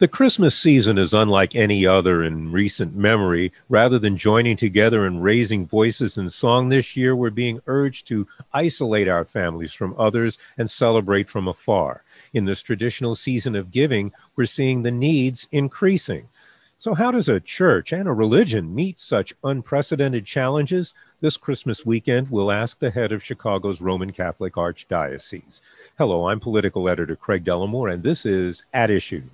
The Christmas season is unlike any other in recent memory. Rather than joining together and raising voices in song this year, we're being urged to isolate our families from others and celebrate from afar. In this traditional season of giving, we're seeing the needs increasing. So, how does a church and a religion meet such unprecedented challenges? This Christmas weekend, we'll ask the head of Chicago's Roman Catholic Archdiocese. Hello, I'm political editor Craig Dellimore, and this is At Issue.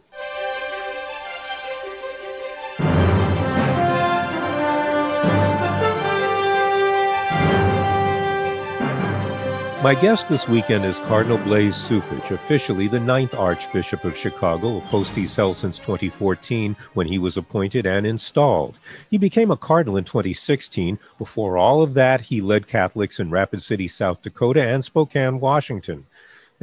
My guest this weekend is Cardinal Blase Cupich, officially the ninth Archbishop of Chicago, a post he's held since 2014 when he was appointed and installed. He became a cardinal in 2016. Before all of that, he led Catholics in Rapid City, South Dakota and Spokane, Washington.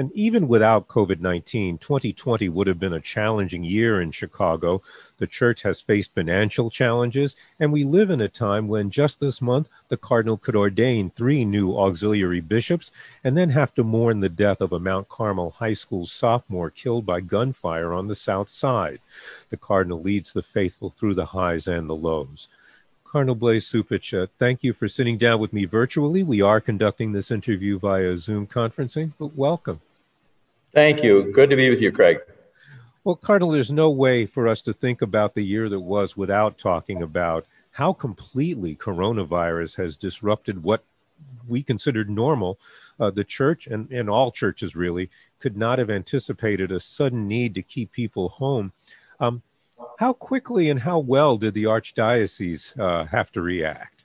And even without COVID 19, 2020 would have been a challenging year in Chicago. The church has faced financial challenges, and we live in a time when just this month the cardinal could ordain three new auxiliary bishops and then have to mourn the death of a Mount Carmel High School sophomore killed by gunfire on the south side. The cardinal leads the faithful through the highs and the lows. Cardinal Blase Cupich, uh, thank you for sitting down with me virtually. We are conducting this interview via Zoom conferencing, but welcome. Thank you. Good to be with you, Craig. Well, Cardinal, there's no way for us to think about the year that was without talking about how completely coronavirus has disrupted what we considered normal. Uh, the church and, and all churches really could not have anticipated a sudden need to keep people home. Um, how quickly and how well did the archdiocese uh, have to react?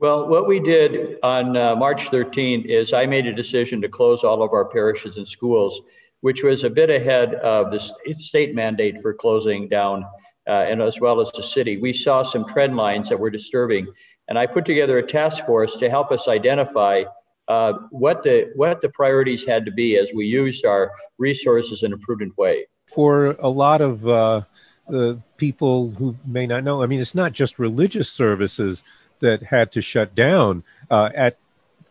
Well, what we did on uh, March 13 is I made a decision to close all of our parishes and schools, which was a bit ahead of the state mandate for closing down, uh, and as well as the city. We saw some trend lines that were disturbing, and I put together a task force to help us identify uh, what the what the priorities had to be as we used our resources in a prudent way. For a lot of uh, the people who may not know, I mean, it's not just religious services that had to shut down uh, at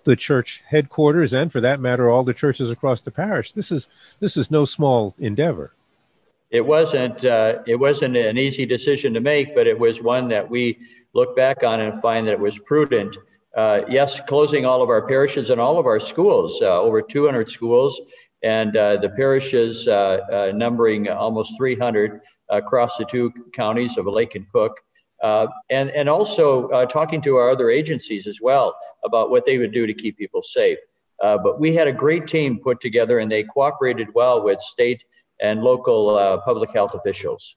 the church headquarters, and for that matter, all the churches across the parish. This is this is no small endeavor. It wasn't uh, it wasn't an easy decision to make, but it was one that we look back on and find that it was prudent. Uh, yes, closing all of our parishes and all of our schools, uh, over 200 schools, and uh, the parishes uh, uh, numbering almost 300 across the two counties of Lake and Cook. Uh, and, and also uh, talking to our other agencies as well about what they would do to keep people safe. Uh, but we had a great team put together and they cooperated well with state and local uh, public health officials.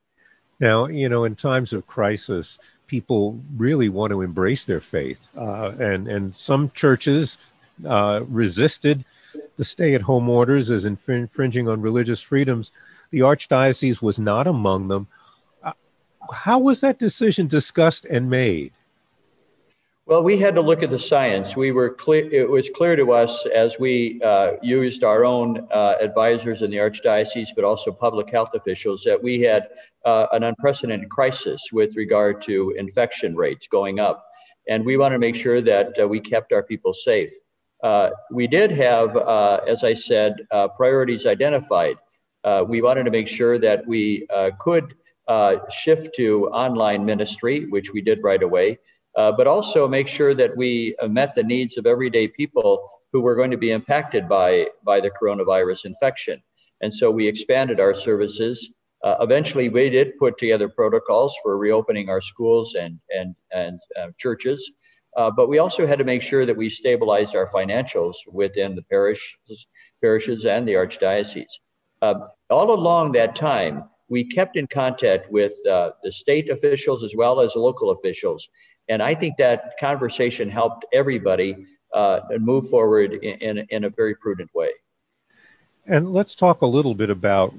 Now, you know, in times of crisis, people really want to embrace their faith. Uh, and, and some churches uh, resisted the stay at home orders as infringing on religious freedoms. The Archdiocese was not among them how was that decision discussed and made? Well, we had to look at the science. We were clear; it was clear to us as we uh, used our own uh, advisors in the archdiocese, but also public health officials, that we had uh, an unprecedented crisis with regard to infection rates going up, and we wanted to make sure that uh, we kept our people safe. Uh, we did have, uh, as I said, priorities identified. we wanted to make sure that we could uh, shift to online ministry, which we did right away, uh, but also make sure that we uh, met the needs of everyday people who were going to be impacted by, by the coronavirus infection. And so we expanded our services. Uh, eventually, we did put together protocols for reopening our schools and and and uh, churches, uh, but we also had to make sure that we stabilized our financials within the parishes, parishes and the archdiocese. All along that time, we kept in contact with uh, the state officials as well as local officials, and I think that conversation helped everybody uh, move forward in, in, in a very prudent way. And let's talk a little bit about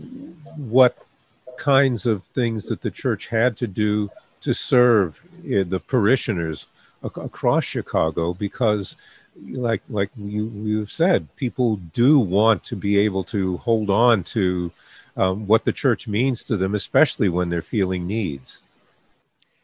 what kinds of things that the church had to do to serve eh, the parishioners across Chicago because like like you you've said people do want to be able to hold on to um, what the church means to them especially when they're feeling needs.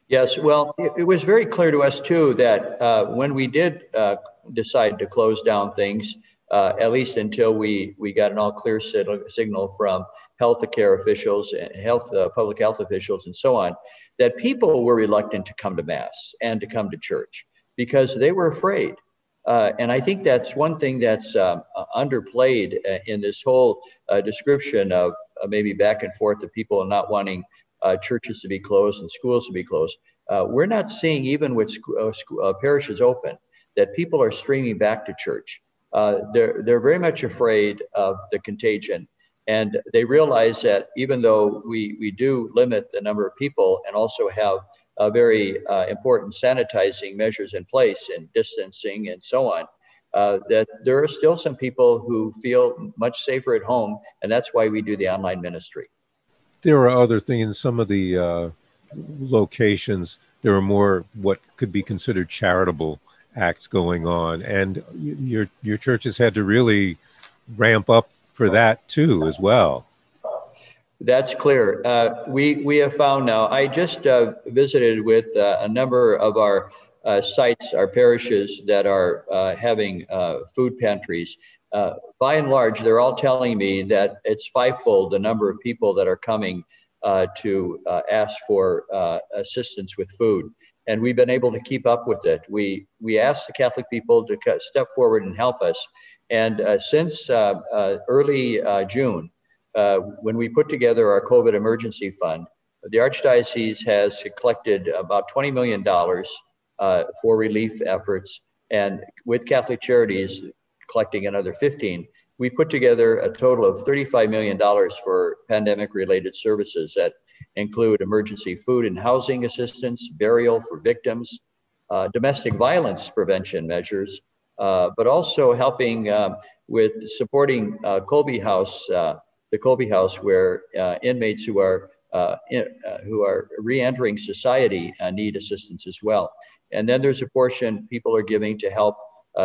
Yes well it, it was very clear to us too that uh, when we did uh, decide to close down things uh, at least until we, we got an all clear signal from health care officials and health uh, public health officials and so on that people were reluctant to come to mass and to come to church because they were afraid. Uh, and I think that's one thing that's um, underplayed uh, in this whole uh, description of maybe back and forth of people not wanting churches to be closed and schools to be closed. we're not seeing, even with sc- parishes open, that people are streaming back to church uh, they're, they're very much afraid of the contagion. And they realize that even though we, we do limit the number of people and also have uh, very uh, important sanitizing measures in place and distancing and so on, uh, that there are still some people who feel much safer at home. And that's why we do the online ministry. There are other things, some of the uh, locations, there are more what could be considered charitable acts going on, and your your church has had to really ramp up for that too, as well. That's clear. Uh, we we have found now. I just uh, visited with uh, a number of our uh, sites, our parishes that are uh, having uh, food pantries. by and large, they're all telling me that it's fivefold the number of people that are coming to ask for assistance with food and we've been able to keep up with it. We we asked the Catholic people to step forward and help us, and uh, since uh, uh, early uh, June, uh, when we put together our COVID emergency fund, the Archdiocese has collected about twenty million dollars uh, for relief efforts, and with Catholic Charities collecting another fifteen. We put together a total of $35 million for pandemic related services that include emergency food and housing assistance, burial for victims, uh, domestic violence prevention measures, uh, but also helping uh, with supporting uh, Kolbe House, uh, the Kolbe House, where uh, inmates who are in, who are re-entering society need assistance as well. And then there's a portion people are giving to help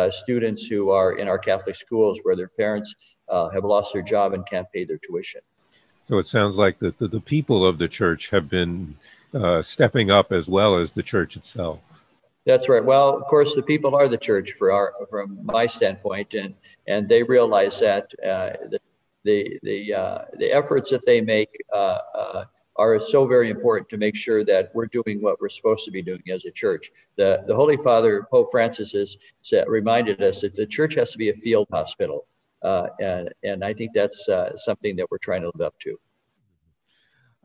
students who are in our Catholic schools where their parents have lost their job and can't pay their tuition. So it sounds like the, the, the people of the church have been uh, stepping up as well as the church itself. That's right. Well, of course, the people are the church for our, from my standpoint, and and they realize that uh, the the the, uh, the efforts that they make uh, uh, are so very important to make sure that we're doing what we're supposed to be doing as a church. The the Holy Father Pope Francis has said, reminded us that the church has to be a field hospital. Uh, and, and I think that's uh, something that we're trying to live up to.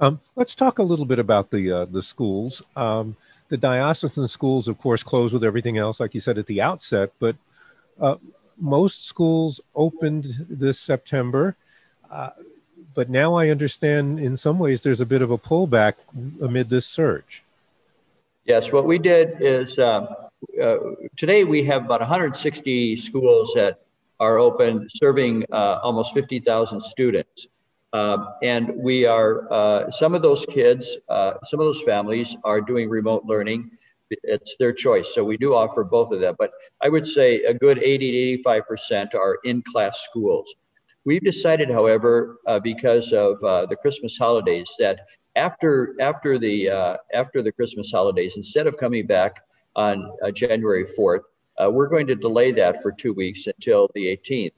Um, let's talk a little bit about the uh, the schools. Um, the diocesan schools, of course, closed with everything else, like you said at the outset. But uh, most schools opened this September. Uh, but now I understand, in some ways, there's a bit of a pullback amid this surge. Yes, what we did is um, uh, today we have about 160 schools that are open, serving uh, almost 50,000 students. Uh, and we are, uh, some of those kids, uh, some of those families are doing remote learning. It's their choice. So we do offer both of them. But I would say a good 80 to 85% are in class schools. We've decided, however, uh, because of uh, the Christmas holidays, that after after the after the Christmas holidays, instead of coming back on January 4th, uh, we're going to delay that for two weeks until the 18th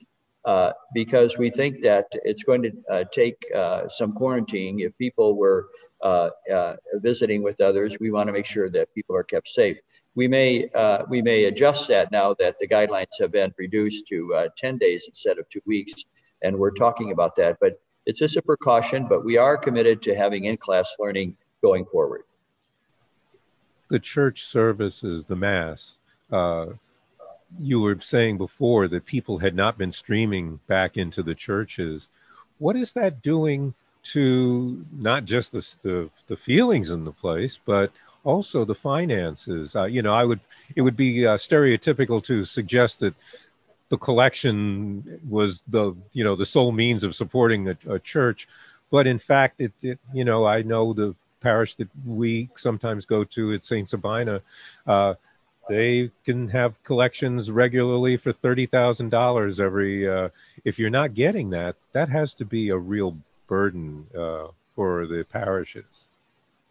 uh, because we think that it's going to uh, take uh, some quarantining. If people were uh, uh, visiting with others, we want to make sure that people are kept safe. We may we may adjust that now that the guidelines have been reduced to 10 days instead of two weeks, and we're talking about that. But it's just a precaution, but we are committed to having in-class learning going forward. The church services, the mass. Uh, you were saying before that people had not been streaming back into the churches. What is that doing to not just the the, the feelings in the place, but also the finances? Uh, you know, I would it would be uh, stereotypical to suggest that the collection was the you know the sole means of supporting a, a church, but in fact, it, it you know I know the parish that we sometimes go to at Saint Sabina. Uh, they can have collections regularly for thirty thousand dollars every. Uh, if you're not getting that, that has to be a real burden uh, for the parishes.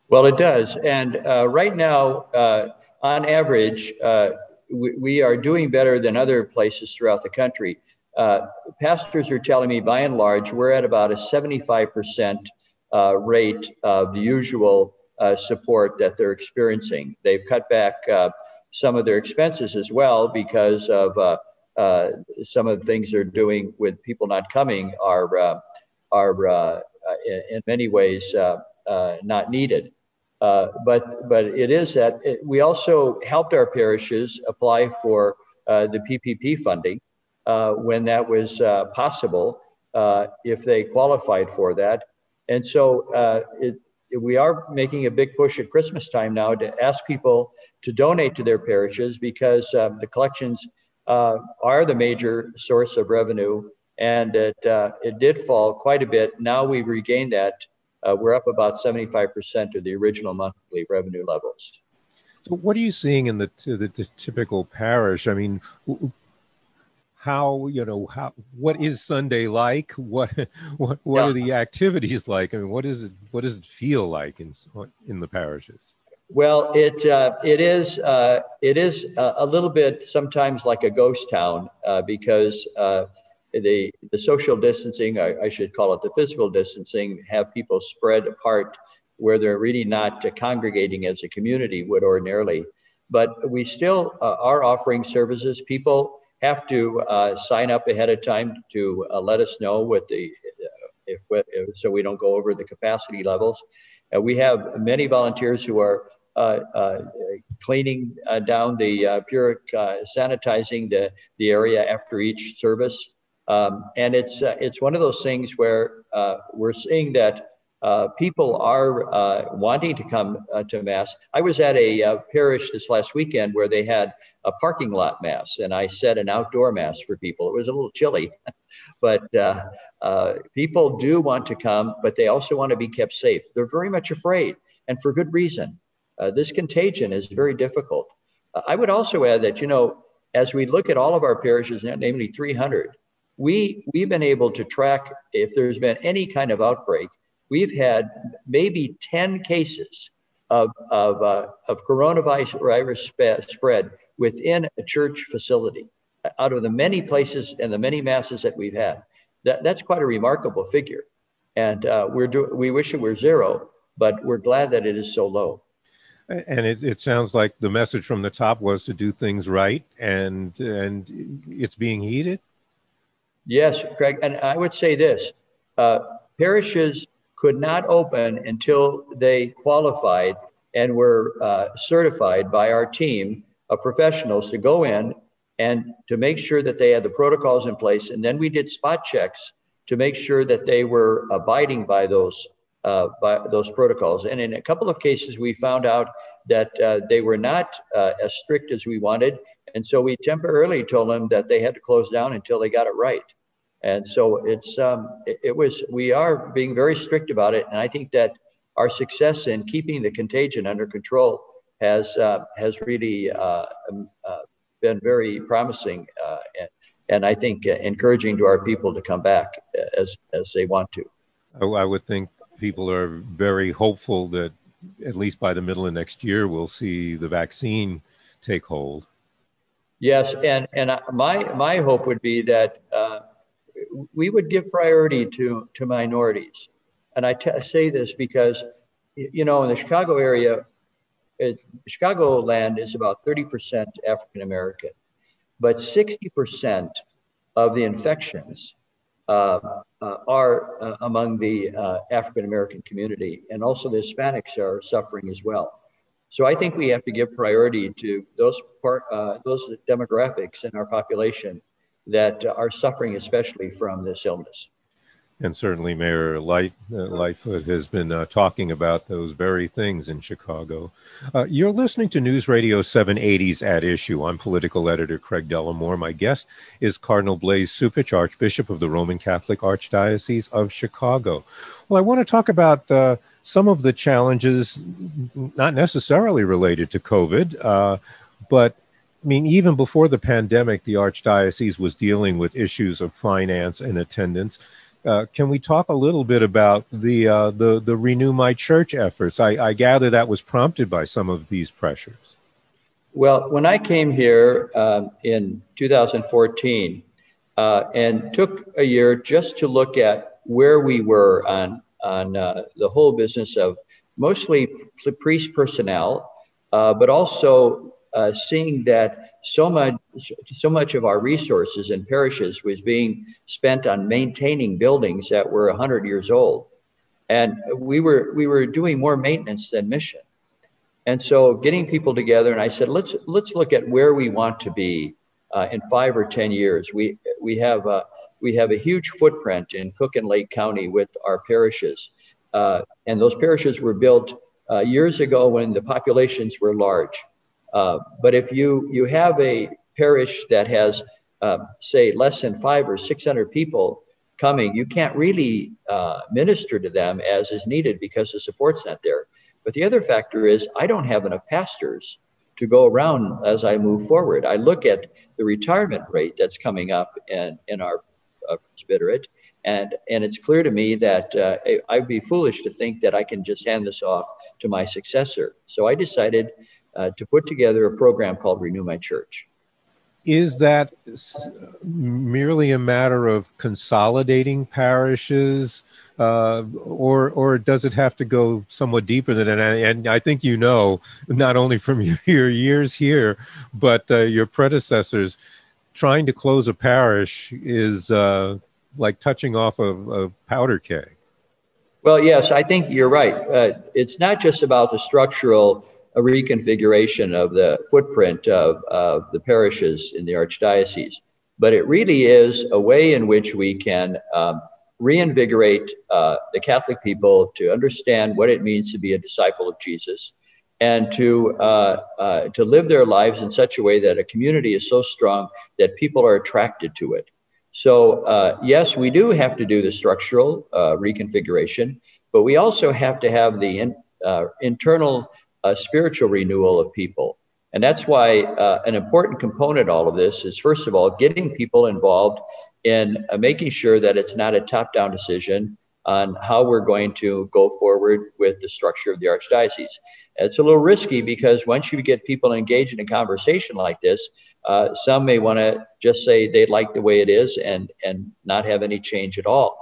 Well, it does, and uh, right now, uh, on average, uh, we, we, are doing better than other places throughout the country. Uh, pastors are telling me, by and large, we're at about a seventy-five percent rate of the usual support that they're experiencing. They've cut back some of their expenses as well because of uh, uh, some of the things they're doing with people not coming are uh, are uh, in, many ways uh, uh, not needed. But but it is that it, we also helped our parishes apply for the PPP funding when that was possible if they qualified for that, and so it, we are making a big push at Christmas time now to ask people to donate to their parishes because um, the collections uh, are the major source of revenue, and it uh, it did fall quite a bit. Now we've regained that. Uh, we're up about 75% of the original monthly revenue levels. So, what are you seeing in the, the, the typical parish? I mean, how you know how what is sunday like what what what yeah. are the activities like i mean what is it what does it feel like in in the parishes well it uh, it is uh, it is a, little bit sometimes like a ghost town uh, because uh, the the social distancing I, I, should call it the physical distancing have people spread apart where they're really not congregating as a community would ordinarily but we still uh, are offering services people have to uh, sign up ahead of time to uh, let us know what the if, if, so we don't go over the capacity levels. Uh, we have many volunteers who are uh, uh, cleaning uh, down the pure sanitizing the, the area after each service. Um, and it's it's one of those things where we're seeing that uh, people are uh, wanting to come uh, to mass. I was at a uh, parish this last weekend where they had a parking lot mass, and I said an outdoor mass for people. It was a little chilly, but uh, uh, people do want to come, but they also want to be kept safe. They're very much afraid, and for good reason. this contagion is very difficult. I would also add that you know, as we look at all of our parishes, namely 300, we we've been able to track if there's been any kind of outbreak we've had maybe 10 cases of, of, uh, of coronavirus spread within a church facility out of the many places and the many masses that we've had. That, that's quite a remarkable figure. And uh, we're do- we wish it were zero, but we're glad that it is so low. And it, it sounds like the message from the top was to do things right, and and it's being heeded. Yes, Craig. And I would say this: uh, parishes could not open until they qualified and were uh, certified by our team of professionals to go in and to make sure that they had the protocols in place. And then we did spot checks to make sure that they were abiding by those uh, by those protocols. And in a couple of cases, we found out that uh, they were not uh, as strict as we wanted. And so we temporarily told them that they had to close down until they got it right. And so it's um, it, it, was we are being very strict about it, and I think that our success in keeping the contagion under control has uh, has really uh, um, uh, been very promising, uh, and, and I think encouraging to our people to come back as as they want to. I would think people are very hopeful that at least by the middle of next year we'll see the vaccine take hold. Yes, and and my my hope would be that uh, we would give priority to, to minorities. And I t- say this because, you know, in the Chicago area, Chicago land is about 30% African American, but 60% of the infections uh, uh, are uh, among the uh, African American community, and also the Hispanics are suffering as well. So I think we have to give priority to those part, uh, those demographics in our population that are suffering especially from this illness. And certainly, Mayor Light, uh, Lightfoot has been uh, talking about those very things in Chicago. Uh, you're listening to News Radio 780's At Issue. I'm political editor Craig Dellimore. My guest is Cardinal Blase Cupich, Archbishop of the Roman Catholic Archdiocese of Chicago. Well, I want to talk about uh, some of the challenges, not necessarily related to COVID, uh, but I mean, even before the pandemic, the Archdiocese was dealing with issues of finance and attendance. Uh, can we talk a little bit about the uh, the the Renew My Church efforts? I, I, gather that was prompted by some of these pressures. Well, when I came here um, in 2014 uh, and took a year just to look at where we were on on uh, the whole business of mostly priest personnel, uh, but also uh, seeing that so much so much of our resources in parishes was being spent on maintaining buildings that were 100 years old. And we were we were doing more maintenance than mission. And so getting people together and i said let's let's look at where we want to be uh, in five or ten years. We we have a, we have a huge footprint in cook and lake county with our parishes uh, and those parishes were built uh, years ago when the populations were large uh, but if you you have a parish that has, uh, say, less than five or six hundred people coming, you can't really uh, minister to them as is needed because the support's not there. But the other factor is I don't have enough pastors to go around as I move forward. I look at the retirement rate that's coming up in, in our presbyterate, and, and it's clear to me that uh, I'd be foolish to think that I can just hand this off to my successor. So I decided uh, to put together a program called Renew My Church. Is that merely a matter of consolidating parishes, uh, or or does it have to go somewhat deeper than that? And I think you know, not only from your, years here, but uh, your predecessors, trying to close a parish is uh, like touching off a, a powder keg. Well, yes, I think you're right. Uh, it's not just about the structural reconfiguration of the footprint of, of the parishes in the archdiocese. But it really is a way in which we can um, reinvigorate uh, the Catholic people to understand what it means to be a disciple of Jesus and to, uh, uh, to live their lives in such a way that a community is so strong that people are attracted to it. So, uh, yes, we do have to do the structural uh, reconfiguration, but we also have to have the in, uh, internal a spiritual renewal of people. And that's why uh, an important component all of this is, first of all, getting people involved in uh, making sure that it's not a top down decision on how we're going to go forward with the structure of the archdiocese. It's a little risky because once you get people engaged in a conversation like this, uh, some may want to just say they like the way it is and, and not have any change at all.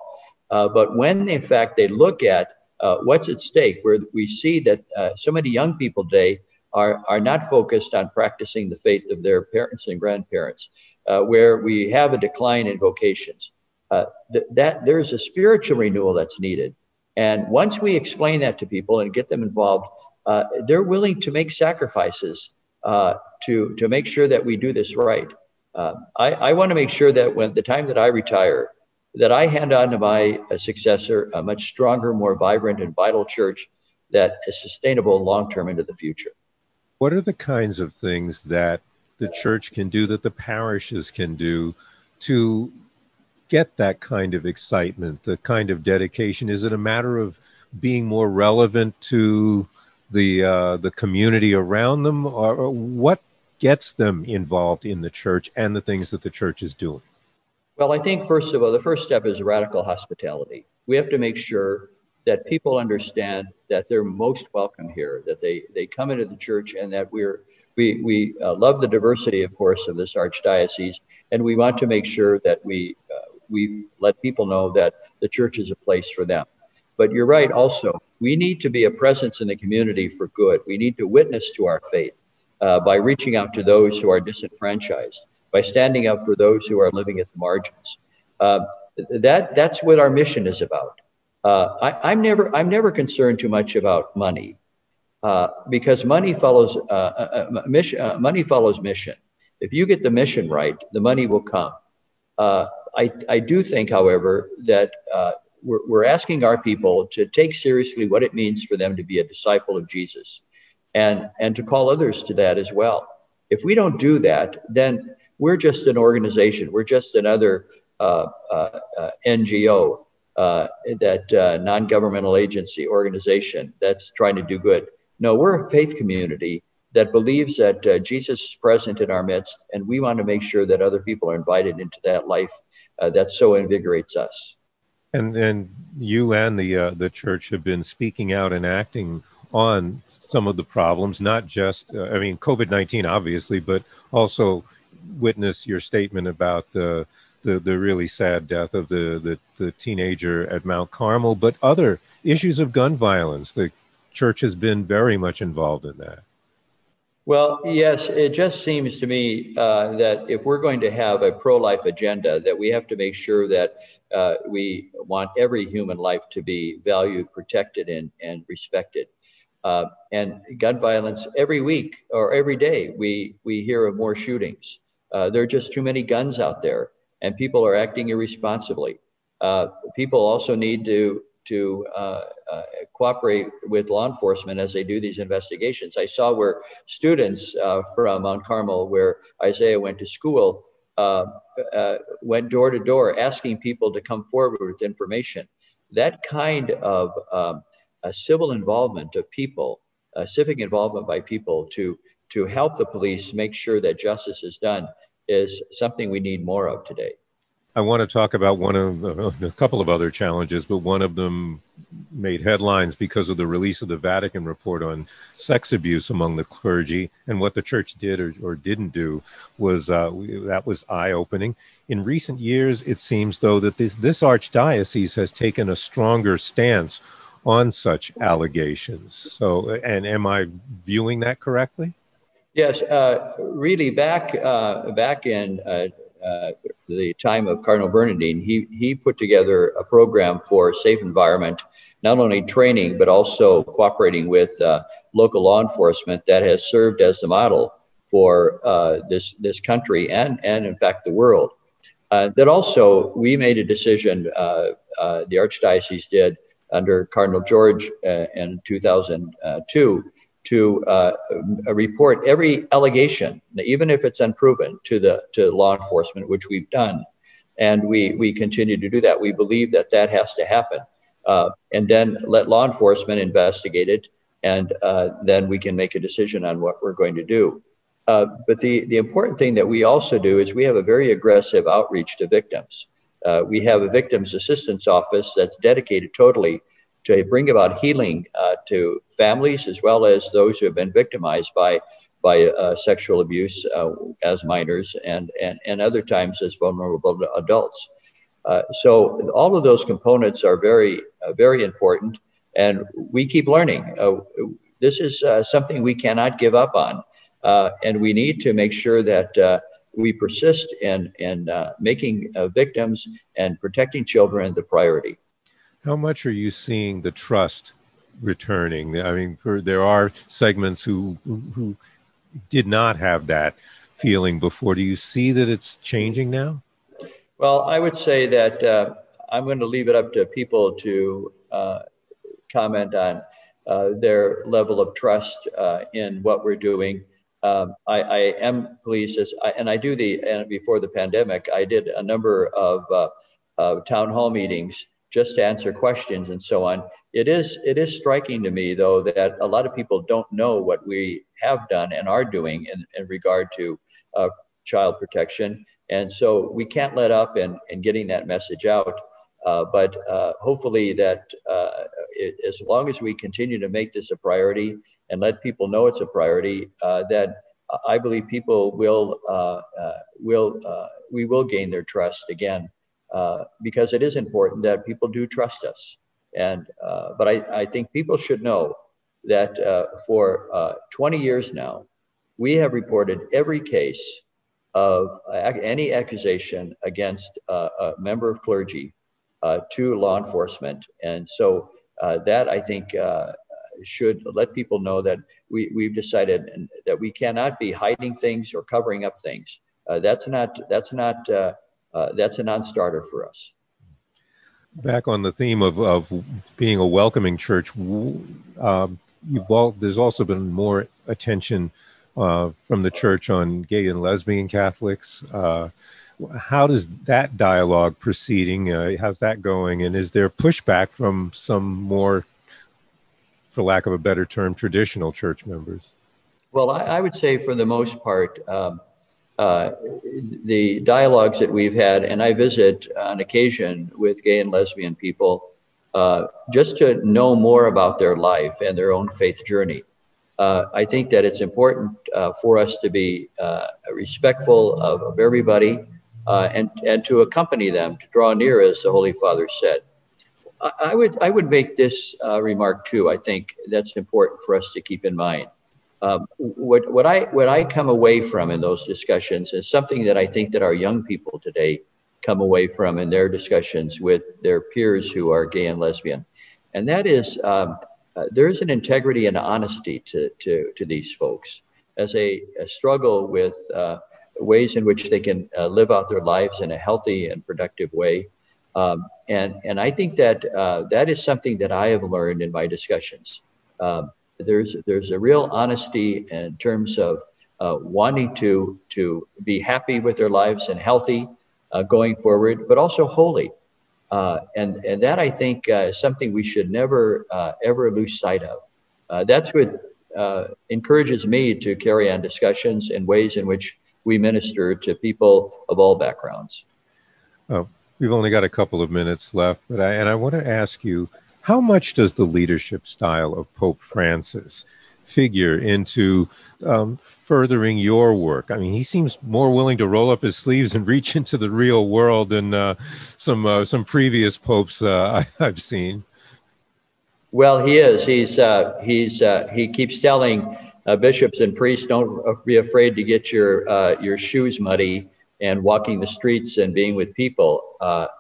Uh, but when, in fact, they look at uh, what's at stake, where we see that uh, so many young people today are, are not focused on practicing the faith of their parents and grandparents, uh, where we have a decline in vocations. Uh, th- that there's a spiritual renewal that's needed. And once we explain that to people and get them involved, uh, they're willing to make sacrifices uh, to, to make sure that we do this right. I, I want to make sure that when the time that I retire, that I hand on to my uh, successor a much stronger, more vibrant, and vital church that is sustainable long term into the future. What are the kinds of things that the church can do, that the parishes can do to get that kind of excitement, the kind of dedication? Is it a matter of being more relevant to the uh, the community around them, or, what gets them involved in the church and the things that the church is doing? Well, I think first of all, the first step is radical hospitality. We have to make sure that people understand that they're most welcome here, that they they come into the church, and that we're we we uh, love the diversity, of course, of this archdiocese, and we want to make sure that we uh, we let people know that the church is a place for them. But you're right. Also, we need to be a presence in the community for good. We need to witness to our faith uh, by reaching out to those who are disenfranchised by standing up for those who are living at the margins. Uh, that that's what our mission is about. Uh, I, am never I'm never concerned too much about money uh, because money follows uh, uh, mission. money follows mission. If you get the mission right, the money will come. I I do think, however, that we're, we're asking our people to take seriously what it means for them to be a disciple of Jesus, and and to call others to that as well. If we don't do that, then we're just an organization. We're just another uh, uh, uh, NGO, that non-governmental agency organization that's trying to do good. No, we're a faith community that believes that uh, Jesus is present in our midst, and we want to make sure that other people are invited into that life uh, that so invigorates us. And and you and the uh, the church have been speaking out and acting on some of the problems, not just I mean COVID nineteen, obviously, but also witness your statement about the the, the really sad death of the, the, the teenager at Mount Carmel, but other issues of gun violence. The church has been very much involved in that. Well, yes, it just seems to me uh, that if we're going to have a pro-life agenda, that we have to make sure that uh, we want every human life to be valued, protected, and, and respected. Uh, and gun violence every week or every day, we we hear of more shootings. Uh, there are just too many guns out there and people are acting irresponsibly. Uh, people also need to to uh, uh, cooperate with law enforcement as they do these investigations. I saw where students uh, from Mount Carmel, where Isaiah went to school, uh, uh, went door to door asking people to come forward with information. That kind of um, a civil involvement of people, civic involvement by people to to help the police make sure that justice is done is something we need more of today. I want to talk about one of uh, a couple of other challenges, but one of them made headlines because of the release of the Vatican report on sex abuse among the clergy. And what the church did or, or didn't do was uh, that was eye opening. In recent years, it seems, though, that this, this archdiocese has taken a stronger stance on such allegations. So, and am I viewing that correctly? Yes, uh, really. Back uh, back in uh, uh, the time of Cardinal Bernardin, he he put together a program for safe environment, not only training but also cooperating with uh, local law enforcement that has served as the model for uh, this this country and and in fact the world. that also we made a decision. the archdiocese did under Cardinal George in 2002 to uh, report every allegation, even if it's unproven, to the to law enforcement, which we've done, and we we continue to do that. We believe that that has to happen, uh, and then let law enforcement investigate it, and uh, then we can make a decision on what we're going to do. Uh, but the the important thing that we also do is we have a very aggressive outreach to victims. Uh, we have a victims assistance office that's dedicated totally to bring about healing uh, to families as well as those who have been victimized by by uh, sexual abuse uh, as minors and, and and other times as vulnerable adults. Uh, so all of those components are very uh, very important, and we keep learning. Uh, this is something we cannot give up on, and we need to make sure that we persist in in making victims and protecting children the priority. How much are you seeing the trust returning? I mean, for, there are segments who who did not have that feeling before. Do you see that it's changing now? Well, I would say that uh, I'm going to leave it up to people to uh, comment on uh, their level of trust uh, in what we're doing. Um, I, I, am pleased, as I, and I do the and before the pandemic, I did a number of uh, town hall meetings just to answer questions and so on. It is it is striking to me though that a lot of people don't know what we have done and are doing in, in regard to uh, child protection, and so we can't let up in, in getting that message out. Uh, but uh, hopefully that uh, it, as long as we continue to make this a priority and let people know it's a priority, uh, that I believe people will uh, will we will gain their trust again uh, because it is important that people do trust us. And uh, but I, I think people should know that uh, for uh, 20 years now, we have reported every case of any accusation against a member of clergy uh, to law enforcement. And so uh, that I think uh, should let people know that we, we've decided that we cannot be hiding things or covering up things. that's not that's not that's a non-starter for us back on the theme of, of being a welcoming church, um, all, there's also been more attention uh, from the church on gay and lesbian Catholics. Uh, how does that dialogue proceeding? Uh, how's that going? And is there pushback from some more, for lack of a better term, traditional church members? Well, I, I would say for the most part, um, uh, the dialogues that we've had, and I visit on occasion with gay and lesbian people uh, just to know more about their life and their own faith journey. Uh, I think that it's important uh, for us to be uh, respectful of, of everybody uh, and, and to accompany them, to draw near, as the Holy Father said. I, I would, I would make this remark too. I think that's important for us to keep in mind. Um, what, what, I, what I come away from in those discussions is something that I think that our young people today come away from in their discussions with their peers who are gay and lesbian. And that is um, uh, there's an integrity and honesty to, to, to these folks as a, a struggle with uh, ways in which they can uh, live out their lives in a healthy and productive way. Um, and, and I think that uh, that is something that I have learned in my discussions. Um, there's, there's a real honesty in terms of uh, wanting to, to be happy with their lives and healthy uh, going forward, but also holy. Uh, and, and that I think uh, is something we should never, ever lose sight of. that's what encourages me to carry on discussions in ways in which we minister to people of all backgrounds. Oh, we've only got a couple of minutes left, but I, and I want to ask you, how much does the leadership style of Pope Francis figure into um, furthering your work? I mean, he seems more willing to roll up his sleeves and reach into the real world than uh, some uh, some previous popes uh, I, have seen. Well, he is. He's uh, he's uh, he keeps telling uh, bishops and priests don't be afraid to get your your shoes muddy and walking the streets and being with people.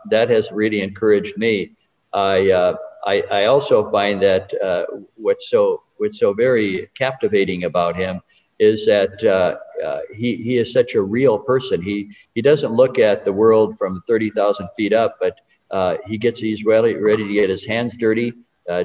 That has really encouraged me. I, I, I also find that uh, what's so what's so very captivating about him is that uh, he he is such a real person. He he doesn't look at the world from thirty thousand feet up, but he gets he's ready ready to get his hands dirty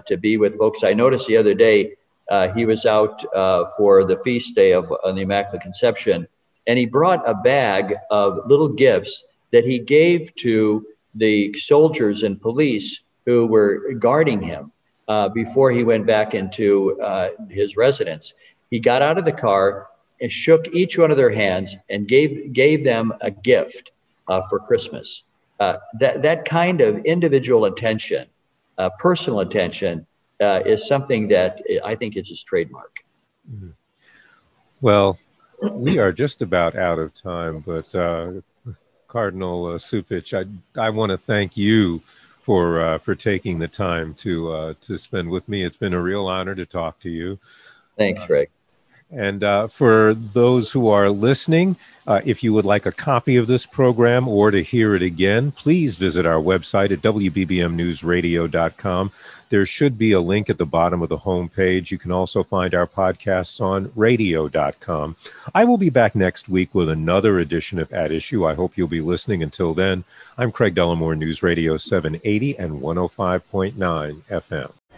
to be with folks. I noticed the other day uh, he was out uh, for the feast day of the Immaculate Conception, and he brought a bag of little gifts that he gave to the soldiers and police who were guarding him uh, before he went back into uh, his residence. He got out of the car and shook each one of their hands and gave gave them a gift uh, for Christmas. Uh, that that kind of individual attention, personal attention, uh, is something that I think is his trademark. Mm-hmm. Well, we are just about out of time, but uh, Cardinal uh, Cupich, I, I want to thank you for uh, for taking the time to uh, to spend with me. It's been a real honor to talk to you. Thanks, Greg. And uh, for those who are listening, uh, if you would like a copy of this program or to hear it again, please visit our website at WBBMNewsRadio.com. There should be a link at the bottom of the homepage. You can also find our podcasts on radio.com. I will be back next week with another edition of At Issue. I hope you'll be listening. Until then, I'm Craig Dellimore, News Radio 780 and 105.9 FM.